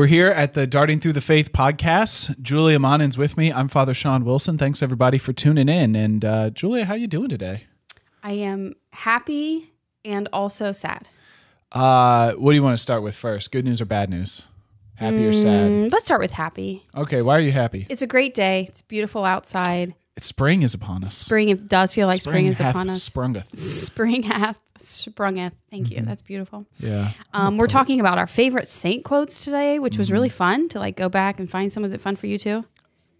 We're here at the Darting Through the Faith podcast. Julia Monin's with me. I'm Father Sean Wilson. Thanks everybody for tuning in. And uh, Julia, how are you doing today? I am happy and also sad. Uh, what do you want to start with first? Good news or bad news? Happy or sad? Mm, Let's start with happy. Okay, why are you happy? It's a great day. It's beautiful outside. It's spring is upon us. Spring it does feel like spring, is hath upon us. Sprungeth. Spring hath sprungeth. Thank Mm-hmm. you. That's beautiful. Yeah. Um, we're talking about our favorite saint quotes today, which was Mm-hmm. really fun to like go back and find some. Was it fun for you too?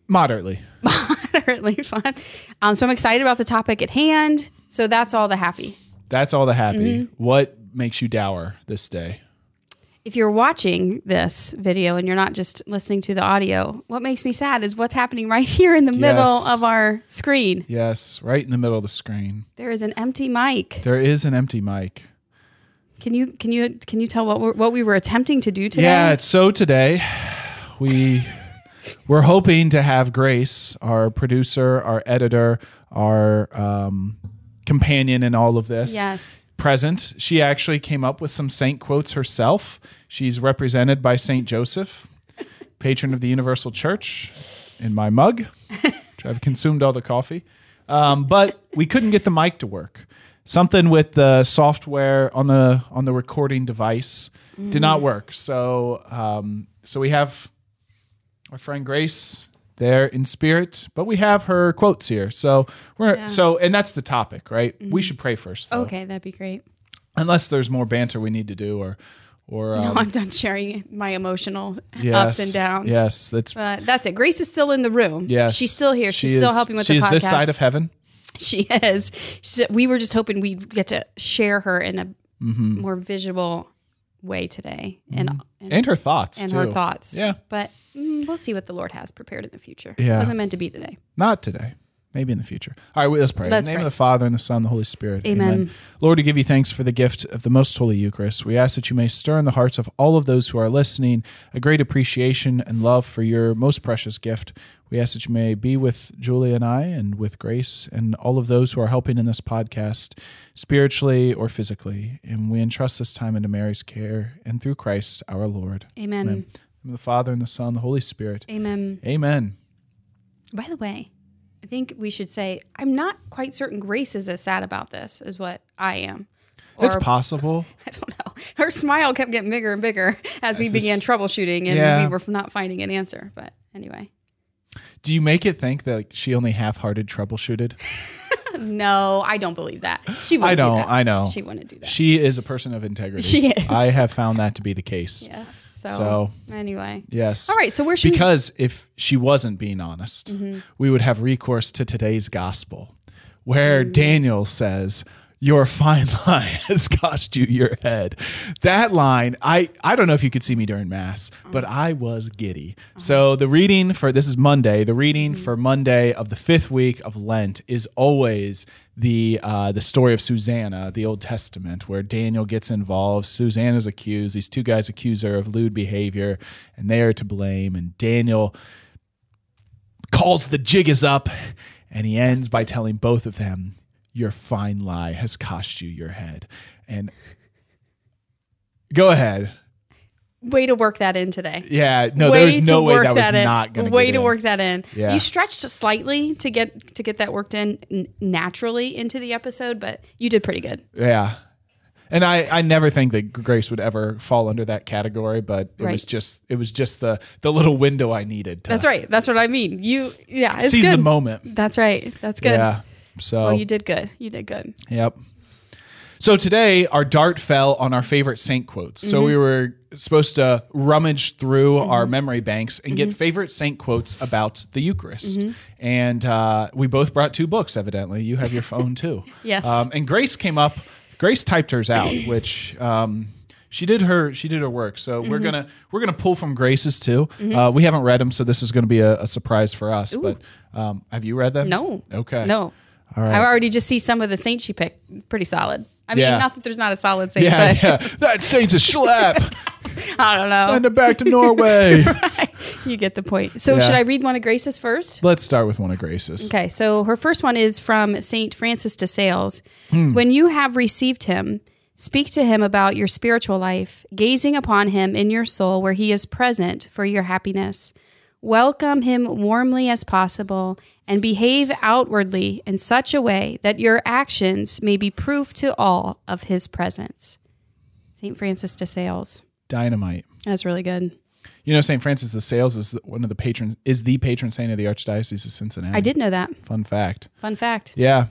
Moderately. Moderately fun. Um, so I'm excited about the topic at hand. So that's all the happy. That's all the happy. Mm-hmm. What makes you dour this day? If you're watching this video and you're not just listening to the audio, what makes me sad is what's happening right here in the middle of our screen. Yes, right in the middle of the screen. There is an empty mic. There is an empty mic. Can you can you can you tell what we're, what we were attempting to do today? Yeah, so today we we're hoping to have Grace, our producer, our editor, our um, companion in all of this, Yes. Present. She actually came up with some saint quotes herself. She's represented by Saint Joseph, patron of the Universal Church, in my mug, which I've consumed all the coffee. Um, but we couldn't get the mic to work. Something with the software on the on the recording device did not work. So um, so we have our friend Grace there in spirit, but we have her quotes here. So we're Yeah. so and that's the topic, right? We should pray first. Though Okay, that'd be great. unless there's more banter we need to do or or um, no, I'm done sharing my emotional yes, ups and downs. yes that's But that's it. Grace is still in the room. yes She's still here. She's She still is- helping with she's the podcast. this side of heaven she is. She's, we were just hoping we'd get to share her in a Mm-hmm. more visual way today and and, and her thoughts and too. her thoughts. yeah But mm, we'll see what the Lord has prepared in the future. Yeah. It wasn't meant to be today. not today maybe in the future all right let's pray Let's in the name pray. of the father and the son and the holy spirit Amen. lord we give you thanks for the gift of the most holy eucharist we ask that you may stir in the hearts of all of those who are listening a great appreciation and love for your most precious gift we ask that you may be with Julia and I and with Grace and all of those who are helping in this podcast, spiritually or physically. And we entrust this time into Mary's care and through Christ our Lord. Amen. In the Father and the Son, and the Holy Spirit. Amen. Amen. By the way, I think we should say I'm not quite certain Grace is as sad about this as what I am. It's possible. I don't know. Her smile kept getting bigger and bigger as we This began is- troubleshooting and Yeah. we were not finding an answer. But anyway. Do you make it think that she only half-hearted troubleshooted? No, I don't believe that. She I wouldn't don't. do that. I know. She wouldn't do that. She is a person of integrity. She is. I have found that to be the case. yes. So, So- anyway. Yes. All right. So where should because if she wasn't being honest, Mm-hmm. we would have recourse to today's gospel, where Mm. Daniel says, "Your fine line has cost you your head." That line, I I don't know if you could see me during mass, but. I was giddy. So the reading for this is Monday. The reading for Monday of the fifth week of Lent is always the uh, the story of Susanna, the Old Testament, where Daniel gets involved. Susanna's accused. These two guys accuse her of lewd behavior, and they are to blame. And Daniel calls the jig is up, and he ends by telling both of them, "Your fine lie has cost you your head." And go ahead. way to work that in today? Yeah, no, way there was to no way work that was in. not going to way to work that in. Yeah. You stretched slightly to get to get that worked in naturally into the episode, but you did pretty good. Yeah. And I, I never think that Grace would ever fall under that category, but it was just it was just the the little window I needed to That's right. That's what I mean. You yeah, it's seize good. the moment. That's right. That's good. Yeah. So Well, you did good. You did good. Yep. So today our dart fell on our favorite saint quotes. So we were supposed to rummage through our memory banks and get favorite saint quotes about the Eucharist. And uh, we both brought two books. Evidently, you have your phone too. Yes. Um, and Grace came up. Grace typed hers out, which. Um, she did her she did her work so we're gonna we're gonna pull from grace's too uh, we haven't read them so this is gonna be a, a surprise for us but um, have you read them No. okay No. All right I already just see some of the saints she picked. Pretty solid. I mean, Yeah. not that there's not a solid saint, yeah, but yeah. That saint's a schlep. I don't know. Send him back to Norway. you get the point. So Yeah. should I read one of Grace's first? Let's start with one of Grace's. Okay, so her first one is from Saint Francis de Sales. Hmm. When you have received him, Speak to him about your spiritual life, gazing upon him in your soul where he is present for your happiness. Welcome him warmly as possible and behave outwardly in such a way that your actions may be proof to all of his presence. St. Francis de Sales. Dynamite. That's really good. You know, St. Francis de Sales is the- one of the patrons, is the patron saint of the Archdiocese of Cincinnati. I did know that. Fun fact. Fun fact. Yeah.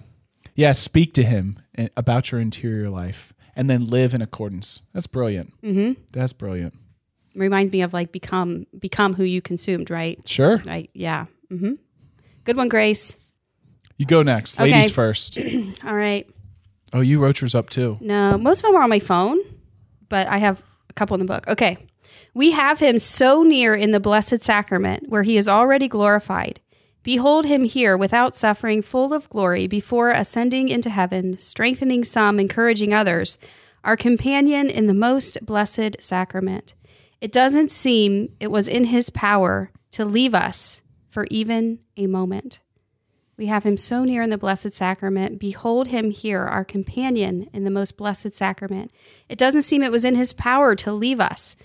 Yeah. Speak to him about your interior life and then live in accordance. That's brilliant. Mm-hmm. That's brilliant. Reminds me of like become become who you consumed, right? Sure. Right. Yeah. Mm-hmm. Good one, Grace. You go next. Okay. Ladies first. All right. Oh, you wrote yours up too. No, most of them are on my phone, but I have a couple in the book. Okay. We have him so near in the Blessed Sacrament, where he is already glorified. Behold him here without suffering, full of glory, before ascending into heaven, strengthening some, encouraging others, our companion in the most blessed sacrament. It doesn't seem it was in his power to leave us for even a moment. We have him so near in the Blessed Sacrament. Behold him here, our companion in the most blessed sacrament. It doesn't seem it was in his power to leave us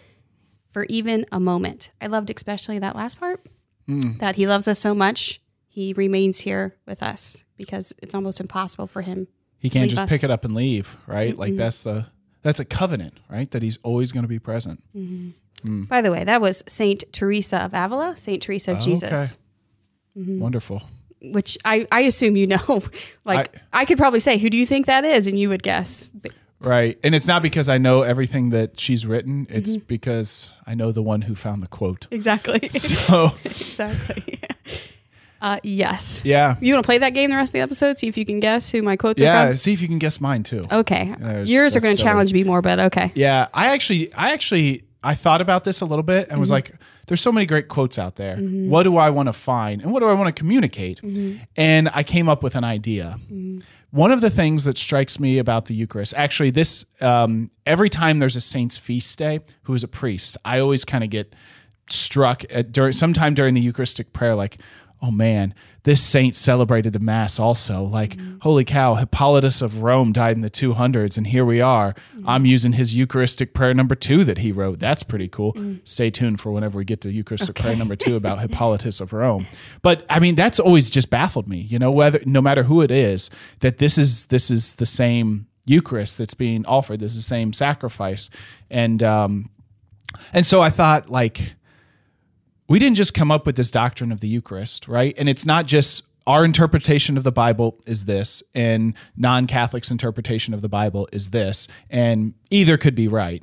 for even a moment. I loved especially that last part hmm. that he loves us so much, he remains here with us because it's almost impossible for him. He can't just us. pick it up and leave, right? Like that's the that's a covenant, right? That he's always going to be present. Mm-hmm. By the way, that was Saint Teresa of Avila, Saint Teresa of Jesus, Mm-hmm. Wonderful. which I, I assume you know. like, I, could probably say, who do you think that is? And you would guess. Right. And it's not because I know everything that she's written, it's Mm-hmm. because I know the one who found the quote. exactly. So, exactly. Uh, yes. yeah. You want to play that game the rest of the episode? See if you can guess who my quotes are Yeah, from? see if you can guess mine too. Okay. There's- Yours are going to challenge me more, but okay. Yeah, I actually, I actually, I thought about this a little bit and was Mm-hmm. like, "There's so many great quotes out there. What do I want to find, and what do I want to communicate?" Mm-hmm. And I came up with an idea. One of the things that strikes me about the Eucharist, actually, this um, every time there's a saint's feast day, who is a priest, I always kind of get struck at during sometime during the Eucharistic prayer, like, oh man, this saint celebrated the Mass also. Like, mm-hmm. holy cow, Hippolytus of Rome died in the 200s, and here we are. Mm-hmm. I'm using his Eucharistic prayer number two that he wrote. That's pretty cool. Mm. Stay tuned for whenever we get to Eucharistic prayer number two about Hippolytus of Rome. But I mean, that's always just baffled me. You know, whether no matter who it is, that this is this is the same Eucharist that's being offered. This is the same sacrifice, and um, and so I thought like we didn't just come up with this doctrine of the Eucharist, right? And it's not just our interpretation of the Bible is this, and non Catholics' interpretation of the Bible is this, and either could be right.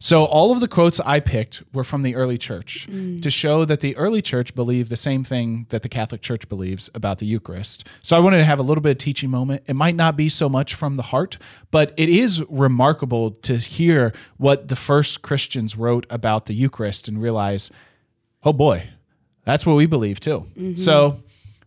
So all of the quotes I picked were from the early church mm. to show that the early church believed the same thing that the Catholic Church believes about the Eucharist. So I wanted to have a little bit of teaching moment. It might not be so much from the heart, but it is remarkable to hear what the first Christians wrote about the Eucharist and realize, oh boy, that's what we believe too. So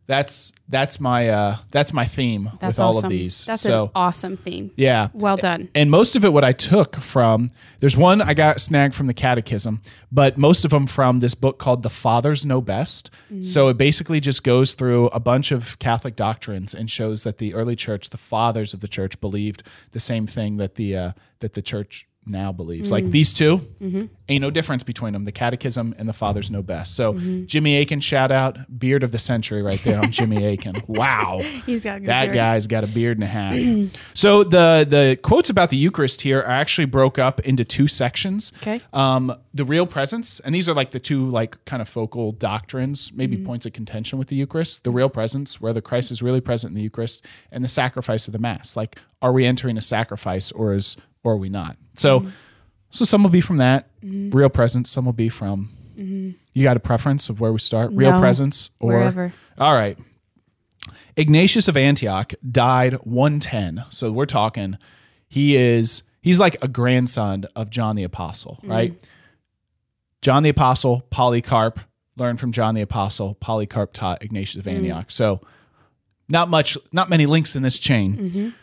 that's that's my uh, that's my theme That's with all awesome. of these. That's so an awesome theme. yeah. Well done. And most of it, what I took from, there's one I got snagged from the Catechism, but most of them from this book called The Fathers Know Best. So it basically just goes through a bunch of Catholic doctrines and shows that the early church, the fathers of the church, believed the same thing that the uh, that the church now believes. Like these 2 ain't no difference between them. The Catechism and the Fathers Know Best. So Jimmy Akin, shout out, beard of the century right there on Jimmy Akin. Wow. He's got That beard. guy's got a beard and a half. so the the quotes about the Eucharist here are actually broke up into two sections. Okay. Um, the real presence, and these are like the two like kind of focal doctrines, maybe Mm-hmm. points of contention with the Eucharist. The real presence, whether Christ is really present in the Eucharist, and the sacrifice of the Mass. Like, are we entering a sacrifice, or is or are we not? So, Mm-hmm. so some will be from that real presence. Some will be from. You got a preference of where we start? Real Mm-hmm. No. presence or Wherever. all right. Ignatius of Antioch died 110. So we're talking he is he's like a grandson of John the Apostle, right? John the Apostle, Polycarp learned from John the Apostle, Polycarp taught Ignatius of Antioch. So not much not many links in this chain.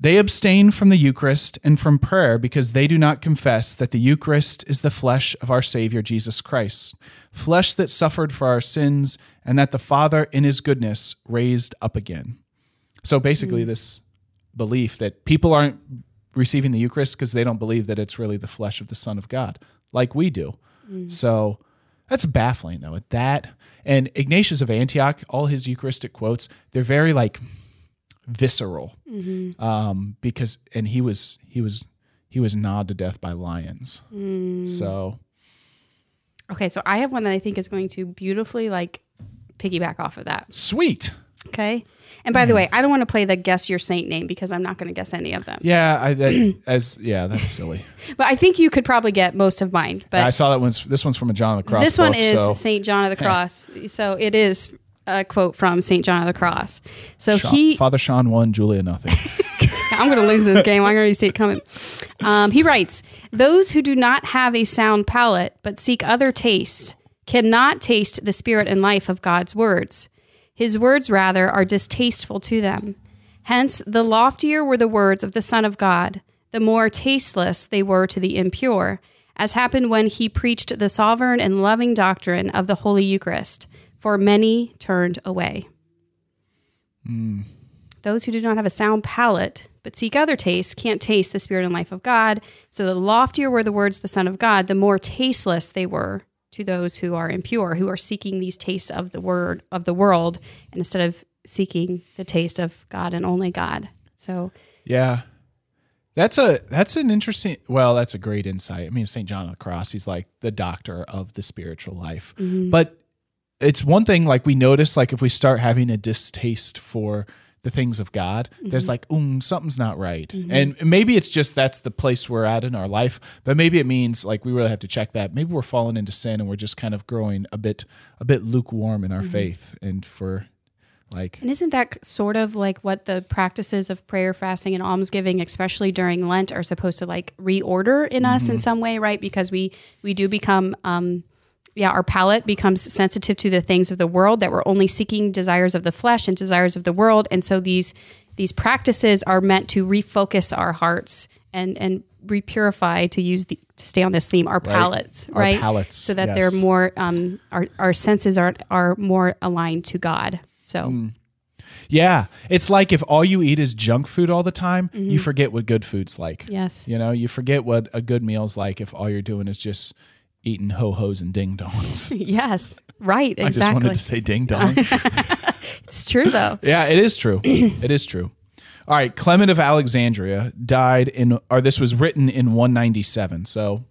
They abstain from the Eucharist and from prayer because they do not confess that the Eucharist is the flesh of our Savior Jesus Christ, flesh that suffered for our sins, and that the Father in his goodness raised up again. So basically, mm. this belief that people aren't receiving the Eucharist because they don't believe that it's really the flesh of the Son of God, like we do. Mm. So that's baffling, though. At that and Ignatius of Antioch, all his Eucharistic quotes, they're very like visceral, mm-hmm. um, because and he was he was he was gnawed to death by lions. Mm. So Okay, so I have one that I think is going to beautifully like piggyback off of that. sweet. Okay. And by the mm. way, I don't want to play the guess your saint name because I'm not going to guess any of them. Yeah, I that, as yeah, that's silly. But I think you could probably get most of mine. But I saw that one's this one's from a John of the Cross. this one is so Saint John of the Cross. So it is a quote from Saint John of the Cross. So Sean- he Father Sean won, Julia nothing. I'm going to lose this game. I'm going to see it coming. Um, he writes, "Those who do not have a sound palate but seek other tastes cannot taste the spirit and life of God's words. His words, rather, are distasteful to them. Hence, the loftier were the words of the Son of God, the more tasteless they were to the impure, as happened when he preached the sovereign and loving doctrine of the Holy Eucharist. For many turned away." Hmm. Those who do not have a sound palate, but seek other tastes, can't taste the spirit and life of God. So the loftier were the words of the Son of God, the more tasteless they were to those who are impure, who are seeking these tastes of the word of the world, and instead of seeking the taste of God and only God. So yeah, that's a that's an interesting. Well, that's a great insight. I mean, Saint John of the Cross, he's like the doctor of the spiritual life. Mm-hmm. But it's one thing like we notice like if we start having a distaste for the things of God, there's like, um, something's not right. And maybe it's just that's the place we're at in our life, but maybe it means like we really have to check that. Maybe we're falling into sin and we're just kind of growing a bit a bit lukewarm in our faith and for like And isn't that sort of like what the practices of prayer, fasting, and almsgiving, especially during Lent, are supposed to like reorder in us in some way, right? Because we we do become, um, yeah, our palate becomes sensitive to the things of the world that we're only seeking desires of the flesh and desires of the world, and so these these practices are meant to refocus our hearts and and repurify to use the to stay on this theme our palates Our right? palates, so that yes. they're more um our, our senses are are more aligned to god. So Mm. Yeah, it's like if all you eat is junk food all the time, you forget what good food's like. yes. You know, you forget what a good meal's like if all you're doing is just eating ho hos and ding dongs. Yes, right, Exactly. I just wanted to say ding dong. It's true though. yeah, it is true. it is true. All right, Clement of Alexandria died in, or this was written in 197. So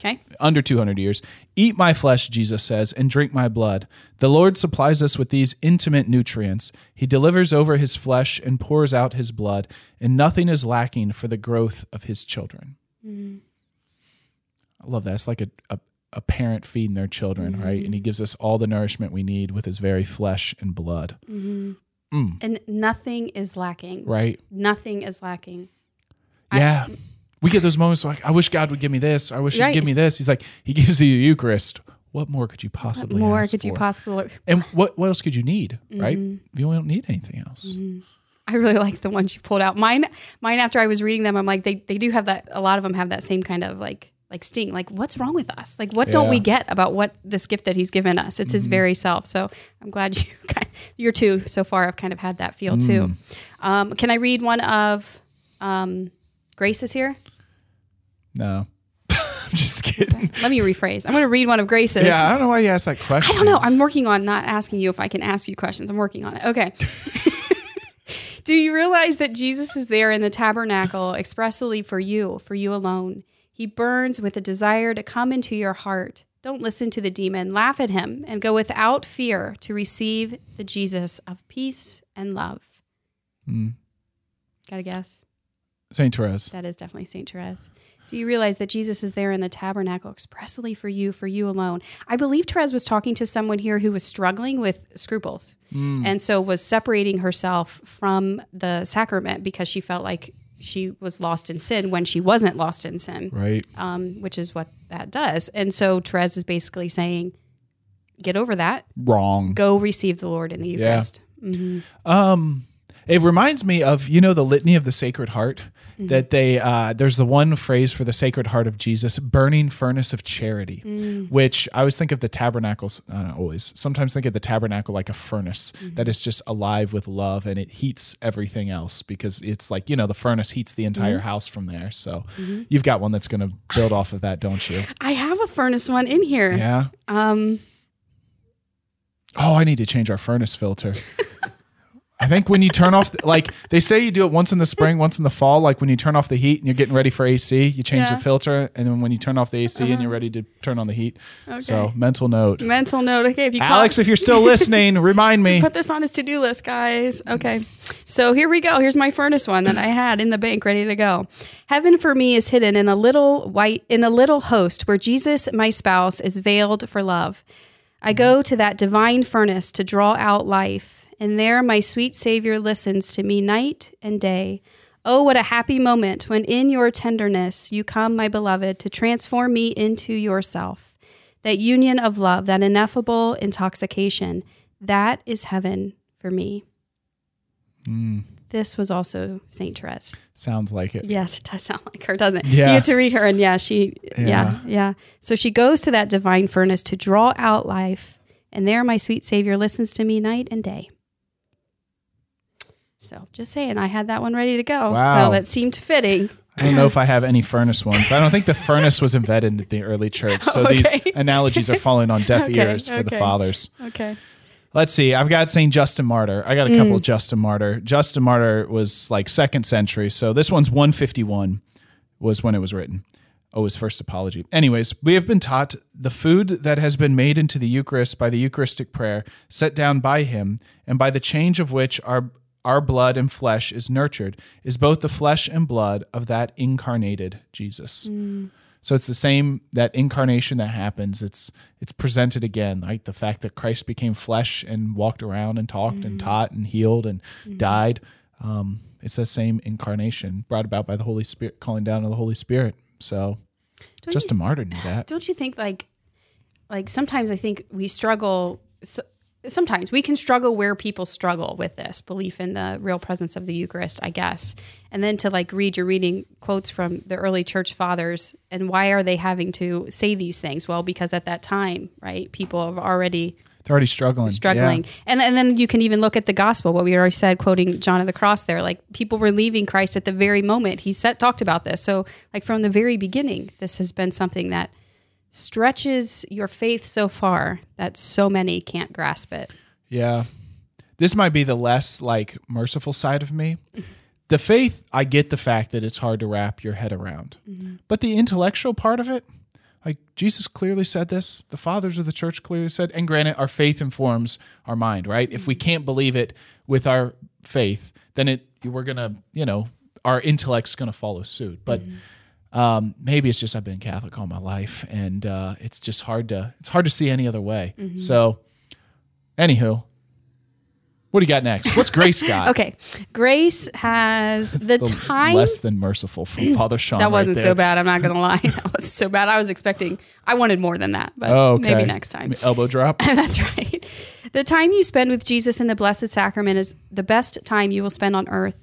Okay. under 200 years. Eat my flesh, Jesus says, and drink my blood. The Lord supplies us with these intimate nutrients. He delivers over his flesh and pours out his blood, and nothing is lacking for the growth of his children. Mm. I love that. It's like a, a, a parent feeding their children, right? Mm-hmm. And he gives us all the nourishment we need with his very flesh and blood, mm-hmm. mm. And nothing is lacking. right? Nothing is lacking. Yeah. we get those moments like, I wish God would give me this. I wish He'd give me this. He's like, He gives you the Eucharist. What more could you possibly More ask could you for? possibly? And what what else could you need, right? Mm-hmm. You don't need anything else. Mm-hmm. I really like the ones you pulled out. Mine, mine. After I was reading them, I'm like, they they do have that. A lot of them have that same kind of like like sting. Like, what's wrong with us? Like, what don't we get about what this gift that He's given us? It's His very self. So I'm glad you, kind your two so far have kind of had that feel too. Um, can I read one of um, Grace's here? No. I'm just kidding. Let me rephrase. I'm going to read one of Grace's. Yeah, I don't know why you asked that question. I don't know. I'm working on not asking you if I can ask you questions. I'm working on it. Okay. Do you realize that Jesus is there in the tabernacle expressly for you, for you alone? He burns with a desire to come into your heart. Don't listen to the demon, laugh at him, and go without fear to receive the Jesus of peace and love. Mm. Got a guess? Saint Therese. That is definitely St. Therese. Do you realize that Jesus is there in the tabernacle expressly for you, for you alone? I believe Therese was talking to someone here who was struggling with scruples and so was separating herself from the sacrament because she felt like she was lost in sin when she wasn't lost in sin, Right. um, which is what that does. And so Therese is basically saying, get over that, Wrong. go receive the Lord in the Eucharist. Um It reminds me of you know the litany of the Sacred Heart Mm-hmm. that they uh, there's the one phrase for the Sacred Heart of Jesus, burning furnace of charity, Mm. which I always think of the tabernacles. I don't always sometimes think of the tabernacle like a furnace Mm-hmm. that is just alive with love and it heats everything else because it's like you know the furnace heats the Mm-hmm. entire house from there. So you've got one that's going to build off of that, don't you? I have a furnace one in here. Yeah. Um, Oh, I need to change our furnace filter. I think when you turn off, like they say, you do it once in the spring, once in the fall. Like when you turn off the heat and you're getting ready for AC, you change Yeah. Uh-huh. the filter, and then when you turn off the AC and you're ready to turn on the heat. Okay. So mental note, mental note. Okay, if you call- Alex, if you're still listening, remind me. put this on his to-do list, guys. Okay. So here we go. Here's my furnace one that I had in the bank ready to go. Heaven for me is hidden in a little white in a little host where Jesus, my spouse, is veiled for love. I go to that divine furnace to draw out life, and there my sweet Savior listens to me night and day. Oh, what a happy moment when in your tenderness you come, my beloved, to transform me into yourself. That union of love, that ineffable intoxication, that is heaven for me. Mm. This was also Saint Therese. Sounds like it. Yes, it does sound like her, doesn't it? Yeah. You get to read her, and yeah, she, yeah. Yeah. yeah, So she goes to that divine furnace to draw out life, and there my sweet Savior listens to me night and day. So just saying, I had that one ready to go. Wow. So that seemed fitting. I don't know if I have any furnace ones. I don't think the furnace was invented in the early church. So Okay. these analogies are falling on deaf Okay, ears for the fathers. Okay. Let's see. I've got St. Justin Martyr. I got a Mm. couple of Justin Martyr. Justin Martyr was like second century. So this one's 151 was when it was written. Oh, his first apology. Anyways, we have been taught the food that has been made into the Eucharist by the Eucharistic prayer set down by him, and by the change of which our our blood and flesh is nurtured, is both the flesh and blood of that incarnated Jesus. Mm. So it's the same that incarnation that happens. It's it's presented again, like the fact that Christ became flesh and walked around and talked and mm. taught and healed and mm. died. Um, it's the same incarnation brought about by the Holy Spirit, calling down of the Holy Spirit. So Don't Justin Martyr knew that. don't you think like like sometimes i think we struggle so, sometimes we can struggle where people struggle with this belief in the real presence of the eucharist i guess and then to like read you're reading quotes from the early church fathers and why are they having to say these things well because at that time right people have already They're already struggling. struggling. Yeah. And and then you can even look at the gospel, what we already said, quoting John of the Cross there. Like people were leaving Christ at the very moment he said talked about this. So like from the very beginning, this has been something that stretches your faith so far that so many can't grasp it. Yeah. This might be the less like merciful side of me. The faith, I get the fact that it's hard to wrap your head around. Mm-hmm. But the intellectual part of it, like Jesus clearly said this, the fathers of the church clearly said, and granted, our faith informs our mind, right? If we mm-hmm. can't believe it with our faith, then it we're gonna, you know, our intellect's gonna follow suit. But mm-hmm. Um, maybe it's just I've been Catholic all my life, and uh, it's just hard to it's hard to see any other way. So, anywho, what do you got next? What's Grace got? Okay. Grace has the, time less than merciful from Father Sean. that wasn't there. so bad. I'm not going to lie. That was so bad. I was expecting, I wanted more than that, but Oh, okay. maybe next time. Elbow drop. That's right. The time you spend with Jesus in the Blessed Sacrament is the best time you will spend on earth.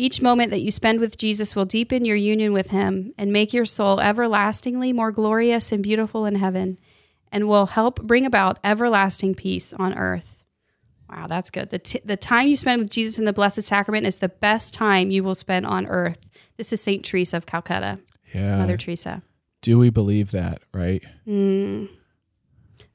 Each moment that you spend with Jesus will deepen your union with Him and make your soul everlastingly more glorious and beautiful in heaven, and will help bring about everlasting peace on earth. Wow, that's good. The, t- the time you spend with Jesus in the Blessed Sacrament is the best time you will spend on earth. This is St. Teresa of Calcutta, Yeah. Mother Teresa. Do we believe that? Right. Mm.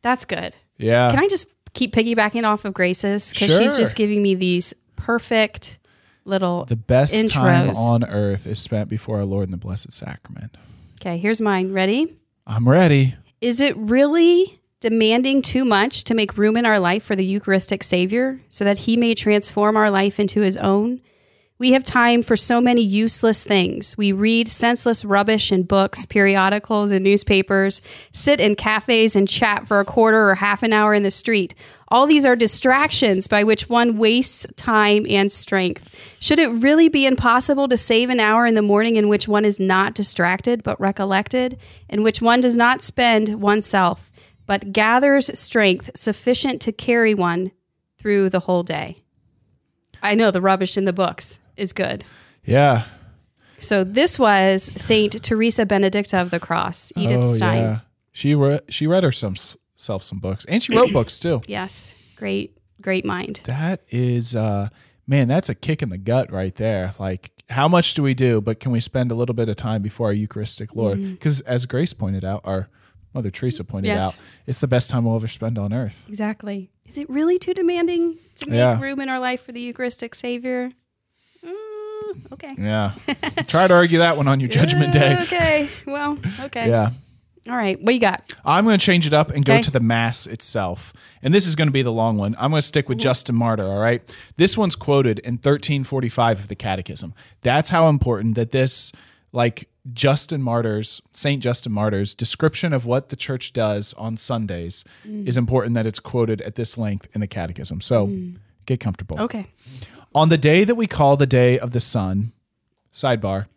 That's good. Yeah. Can I just keep piggybacking off of Grace's? Because she's just giving me these perfect little. the best time Intros. on earth is spent before our Lord in the Blessed Sacrament. Okay, here's mine. Ready? I'm ready. Is it really demanding too much to make room in our life for the Eucharistic Savior so that he may transform our life into his own? We have time for so many useless things. We read senseless rubbish in books, periodicals, and newspapers, sit in cafes and chat for a quarter or half an hour in the street. All these are distractions by which one wastes time and strength. Should it really be impossible to save an hour in the morning in which one is not distracted but recollected, in which one does not spend oneself, but gathers strength sufficient to carry one through the whole day? I know the rubbish in the books is good. Yeah. So this was Saint Teresa Benedicta of the Cross, Edith oh, Stein. yeah. She read she read herself some books, and she wrote books too. Yes, great, great mind. That is, uh, man, that's a kick in the gut right there. Like, how much do we do? But can we spend a little bit of time before our Eucharistic Lord? Because as Grace pointed out, our Mother Teresa pointed Yes. out, it's the best time we'll ever spend on earth. Exactly. Is it really too demanding to make Yeah. room in our life for the Eucharistic Savior? Mm, okay. Yeah. Try to argue that one on your Judgment Day. Okay. Well, okay. Yeah. All right. What you got? I'm going to change it up and go Okay. to the Mass itself. And this is going to be the long one. I'm going to stick with Justin Martyr, all right? This one's quoted in 1345 of the Catechism. That's how important that this, like Justin Martyr's, St. Justin Martyr's description of what the church does on Sundays is important that it's quoted at this length in the Catechism. So get comfortable. Okay. On the day that we call the day of the sun, sidebar,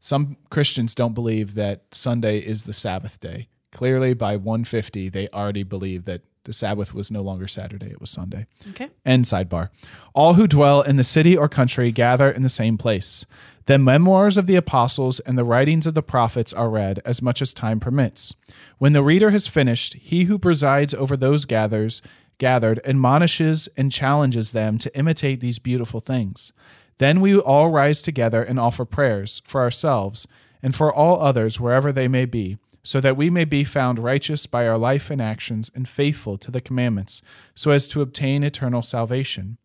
some Christians don't believe that Sunday is the Sabbath day. Clearly, by 150, they already believe that the Sabbath was no longer Saturday, it was Sunday. Okay. End sidebar. All who dwell in the city or country gather in the same place. The memoirs of the apostles and the writings of the prophets are read as much as time permits. When the reader has finished, he who presides over those gathers gathered admonishes and challenges them to imitate these beautiful things. Then we all rise together and offer prayers for ourselves and for all others wherever they may be, so that we may be found righteous by our life and actions and faithful to the commandments, so as to obtain eternal salvation.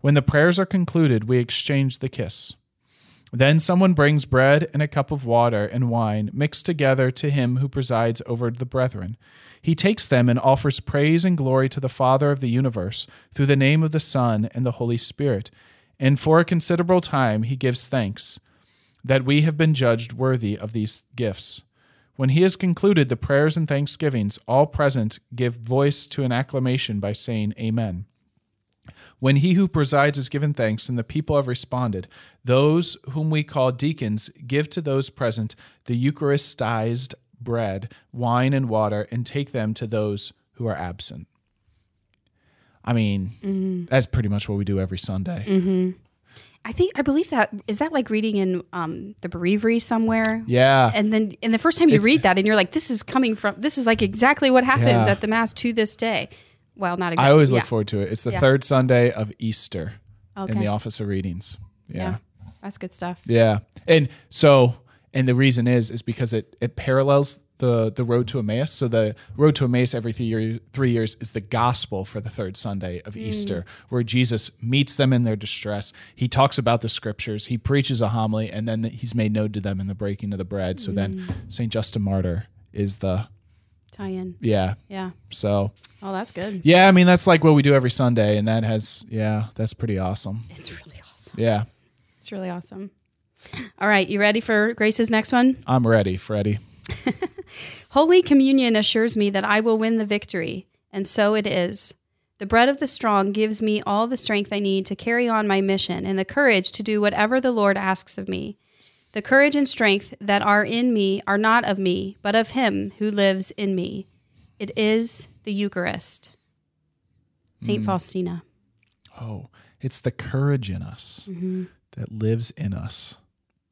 When the prayers are concluded, we exchange the kiss. Then someone brings bread and a cup of water and wine mixed together to him who presides over the brethren. He takes them and offers praise and glory to the Father of the universe through the name of the Son and the Holy Spirit. And for a considerable time he gives thanks that we have been judged worthy of these gifts. When he has concluded the prayers and thanksgivings, all present give voice to an acclamation by saying, Amen. When he who presides has given thanks and the people have responded, those whom we call deacons give to those present the Eucharistized bread, wine, and water, and take them to those who are absent. I mean, that's pretty much what we do every Sunday. I think I believe that is that like reading in um, the Breviary somewhere. Yeah. And then, and the first time you It's- read that, and you're like, "This is coming from. This is like exactly what happens Yeah. at the mass to this day." Well, not exactly. I always look yeah. forward to it. It's the Yeah. third Sunday of Easter in the Office of Readings. Yeah. that's good stuff. Yeah. And so and the reason is is because it it parallels the the road to Emmaus. So the road to Emmaus every three years three years is the gospel for the third Sunday of mm. Easter, where Jesus meets them in their distress. He talks about the scriptures, he preaches a homily, and then he's made known to them in the breaking of the bread. So then mm. Saint Justin Martyr is the Tie-in. yeah. Yeah. So Oh, that's good. yeah, I mean that's like what we do every Sunday, and that has yeah, that's pretty awesome. It's really awesome. Yeah. It's really awesome. All right, you ready for Grace's next one? I'm ready, Freddie. Holy Communion assures me that I will win the victory, and so it is. The bread of the strong gives me all the strength I need to carry on my mission and the courage to do whatever the Lord asks of me. The courage and strength that are in me are not of me, but of Him who lives in me. It is the Eucharist. Saint Faustina. Oh, it's the courage in us Mm-hmm. that lives in us.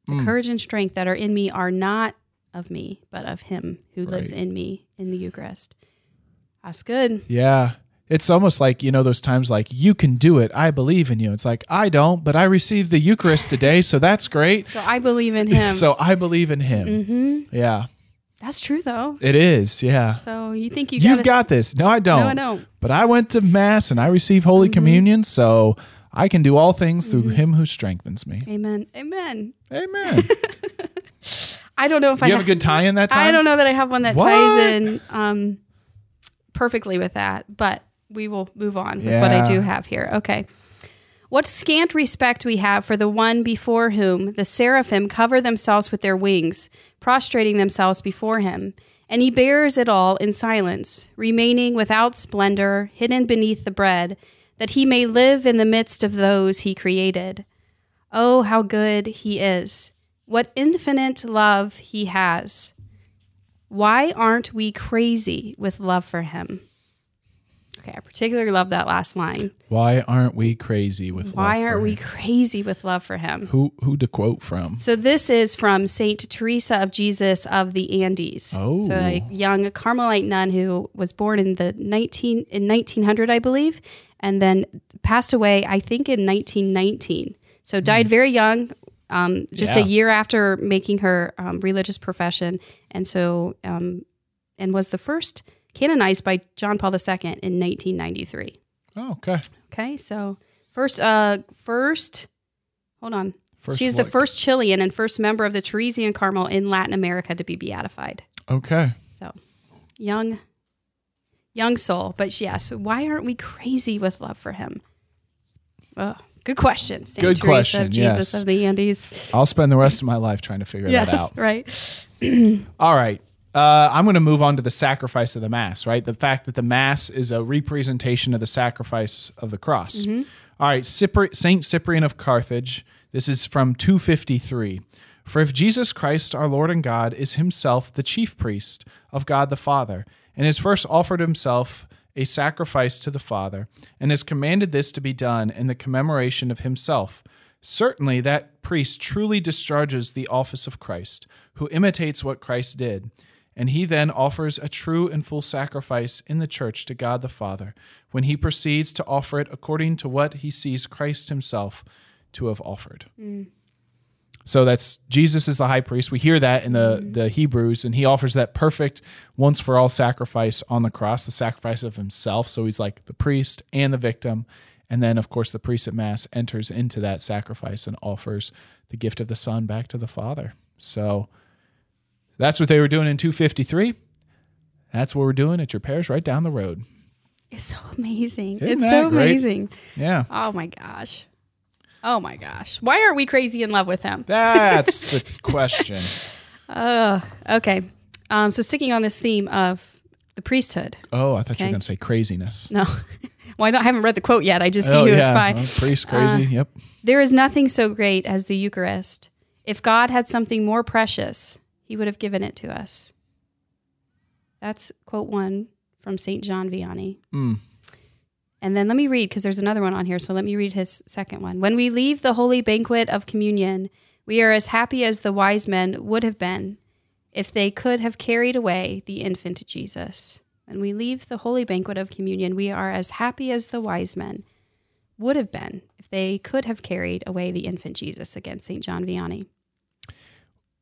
The courage and strength that are in me are not of me, but of Him who lives in me in the Eucharist. That's good. Yeah. It's almost like, you know, those times like, you can do it. I believe in you. It's like, I don't, but I received the Eucharist today. So that's great. So I believe in Him. So I believe in him. Mm-hmm. Yeah. That's true, though. It is. Yeah. So you think you You've got this. No, I don't. No, I don't. Mm-hmm. But I went to Mass and I received Holy Communion. So I can do all things through him who strengthens me. Amen. Amen. Amen. I don't know if I you have a good tie in that time? I don't know that I have one that What? ties in um, perfectly with that, but we will move on with what I do have here. Okay. What scant respect we have for the one before whom the seraphim cover themselves with their wings, prostrating themselves before him. And he bears it all in silence, remaining without splendor, hidden beneath the bread, that he may live in the midst of those he created. Oh, how good he is! What infinite love he has! Why aren't we crazy with love for him? Okay, I particularly love that last line. Why aren't we crazy with Why aren't we crazy with love for him? Who who to quote from? So this is from Saint Teresa of Jesus of the Andes. Oh. So a young Carmelite nun who was born in the 19 in 1900 I believe and then passed away I think in 1919. So died very young um, just a Hmm. Year after making her um, religious profession and so um, and was the first canonized by John Paul II in 1993. Oh, okay. Okay? So first uh first hold on. First She's the first Chilean and first member of the Teresian Carmel in Latin America to be beatified. Okay. So, young, young soul. But yes, why aren't we crazy with love for him? Oh, good question. Saint Good Teresa question, Of Jesus yes. of the Andes. I'll spend the rest of my life trying to figure that out. right. All right. Uh, I'm going to move on to the sacrifice of the Mass, right? The fact that the Mass is a representation of the sacrifice of the cross. All right. Cypri- Saint Cyprian of Carthage. This is from 253. For if Jesus Christ, our Lord and God, is himself the chief priest of God the Father, and has first offered himself a sacrifice to the Father, and has commanded this to be done in the commemoration of himself, Certainly, that priest truly discharges the office of Christ, who imitates what Christ did, and he then offers a true and full sacrifice in the church to God the Father, when he proceeds to offer it according to what he sees Christ himself to have offered. Mm. So that's Jesus is the high priest. We hear that in the, mm. the Hebrews, and he offers that perfect once for all sacrifice on the cross, the sacrifice of himself. So he's like the priest and the victim. And then, of course, the priest at Mass enters into that sacrifice and offers the gift of the Son back to the Father. So that's what they were doing in 253. That's what we're doing at your parish right down the road. It's so amazing. Isn't it's so great? amazing. Yeah. Oh my gosh. Oh my gosh. Why aren't we crazy in love with him? That's the question. Uh, okay. Um, so sticking on this theme of the priesthood. Oh, I thought you were going to say craziness. No. well, I, don't, I haven't read the quote yet. I just see oh, who yeah. it's by. Oh, priest crazy. yep. There is nothing so great as the Eucharist. If God had something more precious, he would have given it to us. That's quote one from St. John Vianney. Mm. And then let me read, because there's another one on here. So let me read his second one. When we leave the holy banquet of communion, we are as happy as the wise men would have been if they could have carried away the infant Jesus. When we leave the holy banquet of communion, we are as happy as the wise men would have been if they could have carried away the infant Jesus against St. John Vianney.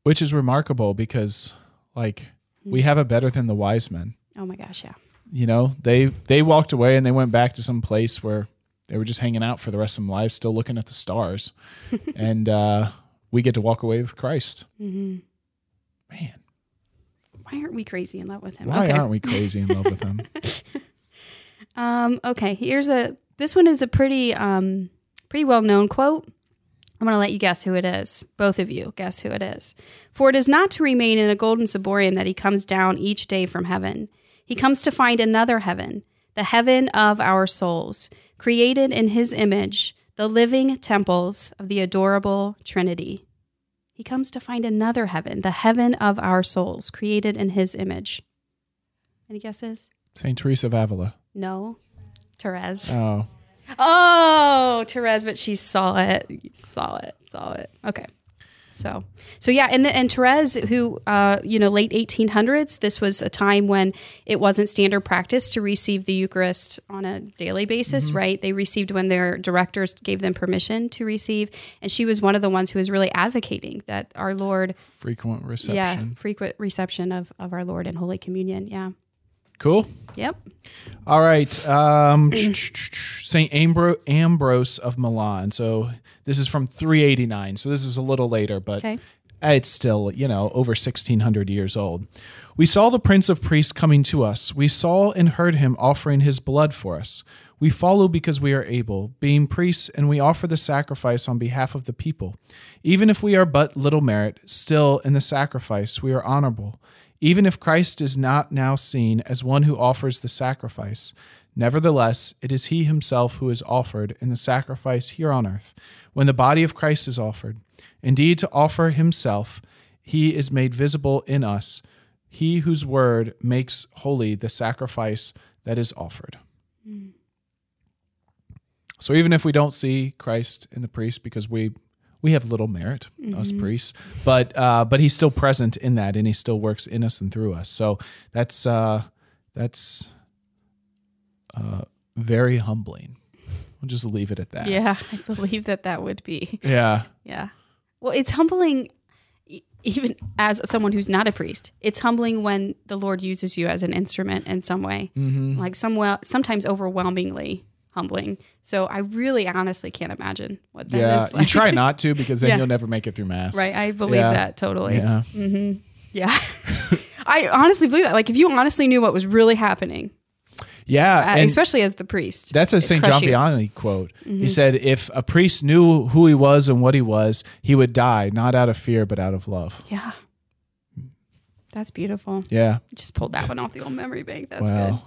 Which is remarkable because, like, we have it better than the wise men. Oh my gosh, yeah. You know, they they walked away and they went back to some place where they were just hanging out for the rest of their lives, still looking at the stars, and uh, we get to walk away with Christ. hmm Man, Why aren't we crazy in love with him? why okay. aren't we crazy in love with him? Um, okay, here's a this one is a pretty um pretty well known quote. I'm gonna let you guess who it is. Both of you guess who it is. For it is not to remain in a golden ciborium that he comes down each day from heaven. He comes to find another heaven, the heaven of our souls, created in his image, the living temples of the adorable Trinity. He comes to find another heaven, the heaven of our souls, created in his image. Any guesses? Saint Teresa of Avila. No. Therese. Oh, Oh, Therese, but she saw it. Saw it. Saw it. Okay. So, so yeah, and the, and Therese, who, uh, you know, late 1800s, this was a time when it wasn't standard practice to receive the Eucharist on a daily basis, right? They received when their directors gave them permission to receive, and she was one of the ones who was really advocating that our Lord, frequent reception. yeah, frequent reception of of our Lord in Holy Communion. Yeah. Cool. Yep. All right. Um, Saint Ambro- Ambrose of Milan. So this is from 389. So this is a little later, but Okay. it's still, you know, over 1600 years old. We saw the Prince of Priests coming to us. We saw and heard him offering his blood for us. We follow because we are able, being priests, and we offer the sacrifice on behalf of the people. Even if we are but little merit, still in the sacrifice we are honorable. Even if Christ is not now seen as one who offers the sacrifice, nevertheless, it is he himself who is offered in the sacrifice here on earth, when the body of Christ is offered. Indeed, to offer himself, he is made visible in us, he whose word makes holy the sacrifice that is offered. Mm. So even if we don't see Christ in the priest because we we have little merit, us priests, but uh, but he's still present in that, and he still works in us and through us. So that's uh, that's uh, very humbling. We'll just leave it at that. Yeah, I believe that that would be. Yeah. Yeah. Well, it's humbling even as someone who's not a priest. It's humbling when the Lord uses you as an instrument in some way. Mm-hmm. Like some well, sometimes overwhelmingly humbling. So I really honestly can't imagine what that is Yeah. like. You try not to because then Yeah. you'll never make it through mass. Right, I believe Yeah. that totally. Yeah. Mm-hmm. Yeah. I honestly believe that. Like if you honestly knew what was really happening, Yeah. uh, and- especially as the priest. That's a St. John. Mm-hmm. Vianney quote. He said, If a priest knew who he was and what he was, he would die, not out of fear, but out of love. Yeah. That's beautiful. Yeah. Just pulled that one off the old memory bank. That's Wow. good.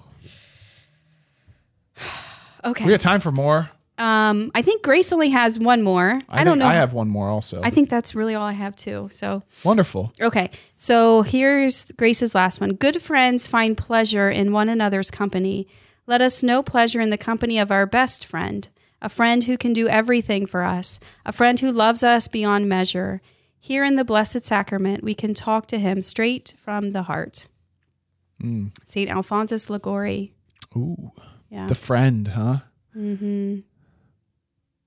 Okay. We got time for more. Um, I think Grace only has one more. I, don't know. I have one more also. I think that's really all I have too. So Wonderful. okay. So here's Grace's last one. Good friends find pleasure in one another's company. Let us know pleasure in the company of our best friend, a friend who can do everything for us, a friend who loves us beyond measure. Here in the Blessed Sacrament, we can talk to him straight from the heart. Mm. St. Alphonsus Liguori. Ooh. Yeah. The friend, huh? Mm-hmm.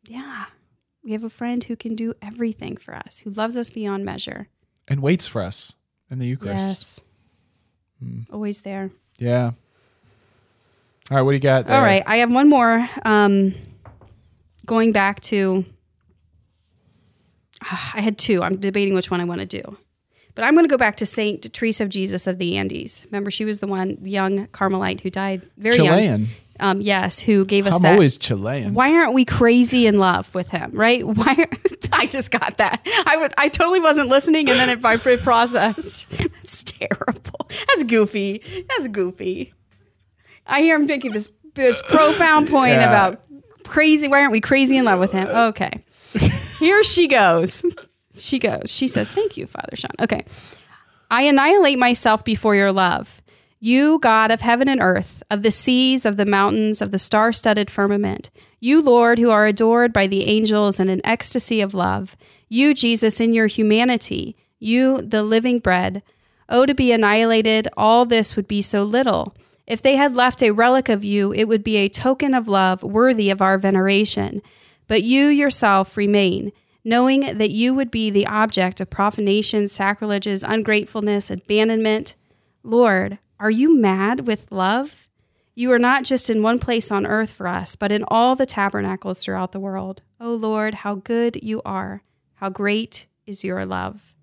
Yeah. We have a friend who can do everything for us, who loves us beyond measure. And waits for us in the Eucharist. Yes. Always there. Yeah. All right, what do you got there? All right. I have one more. Um, going back to, I had two. I'm debating which one I want to do. But I'm going to go back to Saint Teresa of Jesus of the Andes. Remember, she was the one young Carmelite who died very young. Um, yes, who gave us I'm that. always Chilean. why aren't we crazy in love with him right? Why are, i just got that. I would i totally wasn't listening and then it i processed. That's terrible. That's goofy. That's goofy. I hear him making this this profound point Yeah. about crazy why aren't we crazy in love with him? Okay. Here she goes. She goes. She says thank you father sean. Okay. I annihilate myself before your love. You, God of heaven and earth, of the seas, of the mountains, of the star studded firmament. You, Lord, who are adored by the angels in an ecstasy of love. You, Jesus, in your humanity. You, the living bread. Oh, to be annihilated, all this would be so little. If they had left a relic of you, it would be a token of love worthy of our veneration. But you yourself remain knowing that you would be the object of profanation, sacrileges, ungratefulness, abandonment. Lord, are you mad with love? You are not just in one place on earth for us, but in all the tabernacles throughout the world. O Lord, how good you are! How great is your love!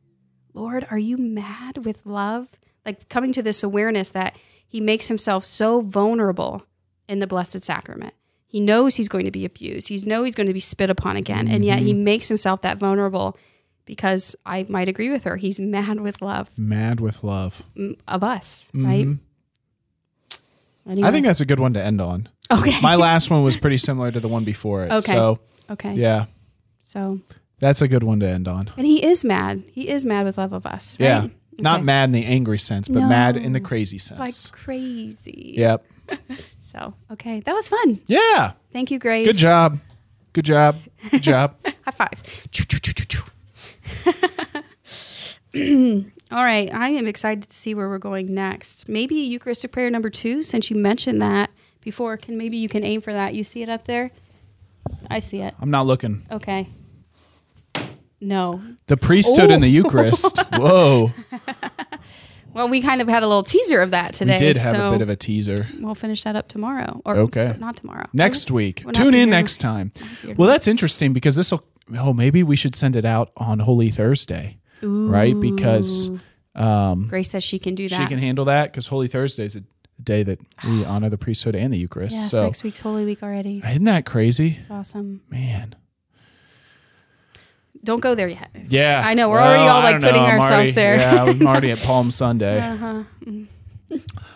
Lord, are you mad with love? Like coming to this awareness that he makes himself so vulnerable in the Blessed Sacrament. He knows he's going to be abused. He knows he's going to be spit upon again. And yet he mm-hmm. makes himself that vulnerable because I might agree with her. He's mad with love Mad with love. of us, mm-hmm. right? Anyway. I think that's a good one to end on. okay. My last one was pretty similar to the one before it. Okay. So, okay. yeah, So, that's a good one to end on. and he is mad. He is mad with love of us. Right? Yeah. Not mad in the angry sense, but mad in the crazy sense. Like crazy. Yep. So, okay. That was fun. Yeah. Thank you, Grace. Good job. Good job. Good job. High fives. All right. I am excited to see where we're going next. Maybe Eucharistic prayer number two, since you mentioned that before. Can maybe you can aim for that? You see it up there? I see it. I'm not looking. Okay. No. The priesthood and the Eucharist. Whoa. Well, we kind of had a little teaser of that today. We did have so a bit of a teaser. We'll finish that up tomorrow. Or Okay. not tomorrow. Next week. Tune in next time. Well, that's interesting because this will, oh, maybe we should send it out on Holy Thursday, right? Because um, Grace says she can do that. she can handle that because Holy Thursday is a day that we honor the priesthood and the Eucharist. Yes, so, next week's Holy Week already. isn't that crazy? It's awesome. Man. Don't go there yet. Yeah. I know, we're already all, like, know. putting ourselves already- there. Yeah, I'm already at Palm Sunday. Uh-huh.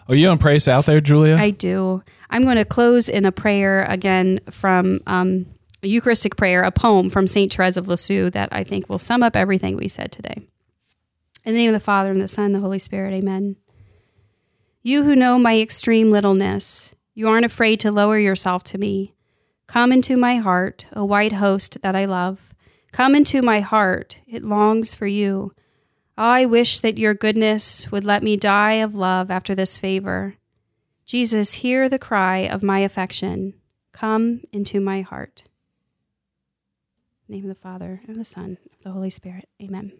Are you pray us out there, Julia? I do. I'm going to close in a prayer again from um, a Eucharistic prayer, a poem from St. Therese of Lisieux that I think will sum up everything we said today. In the name of the Father, and the Son, and the Holy Spirit, amen. You who know my extreme littleness, You aren't afraid to lower yourself to me. Come into my heart, a white host that I love. Come into my heart, it longs for you. I wish that your goodness would let me die of love after this favor. Jesus, hear the cry of my affection. Come into my heart. Name of the Father, and of the Son, of the Holy Spirit. Amen.